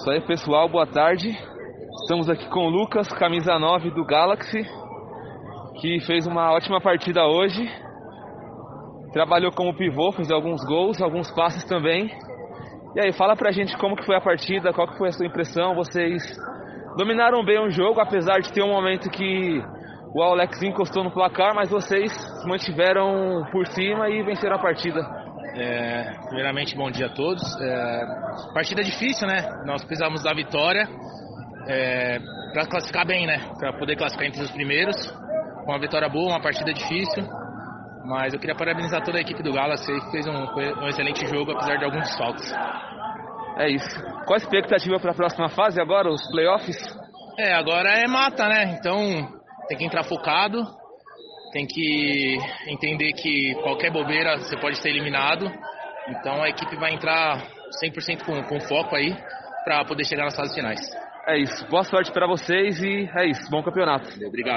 Isso aí, pessoal, boa tarde. Estamos aqui com o Lucas, camisa 9 do Galaxy, que fez uma ótima partida hoje. Trabalhou como pivô, fez alguns gols, alguns passes também. E aí, fala pra gente como que foi a partida, qual que foi a sua impressão. Vocês dominaram bem o jogo, apesar de ter um momento que o Alex encostou no placar, mas vocês mantiveram por cima e venceram a partida. É, primeiramente, bom dia a todos. É, partida difícil, né? Nós precisamos da vitória é, para classificar bem, né? Para poder classificar entre os primeiros. Com uma vitória boa, uma partida difícil. Mas eu queria parabenizar toda a equipe do Galaxy que fez um, um excelente jogo, apesar de alguns saltos. É isso. Qual a expectativa para a próxima fase agora, os playoffs? É, agora é mata, né? Então tem que entrar focado, tem que entender que qualquer bobeira você pode ser eliminado. Então a equipe vai entrar 100% com, com foco aí para poder chegar nas fases finais. É isso. Boa sorte para vocês e é isso. Bom campeonato. Obrigado.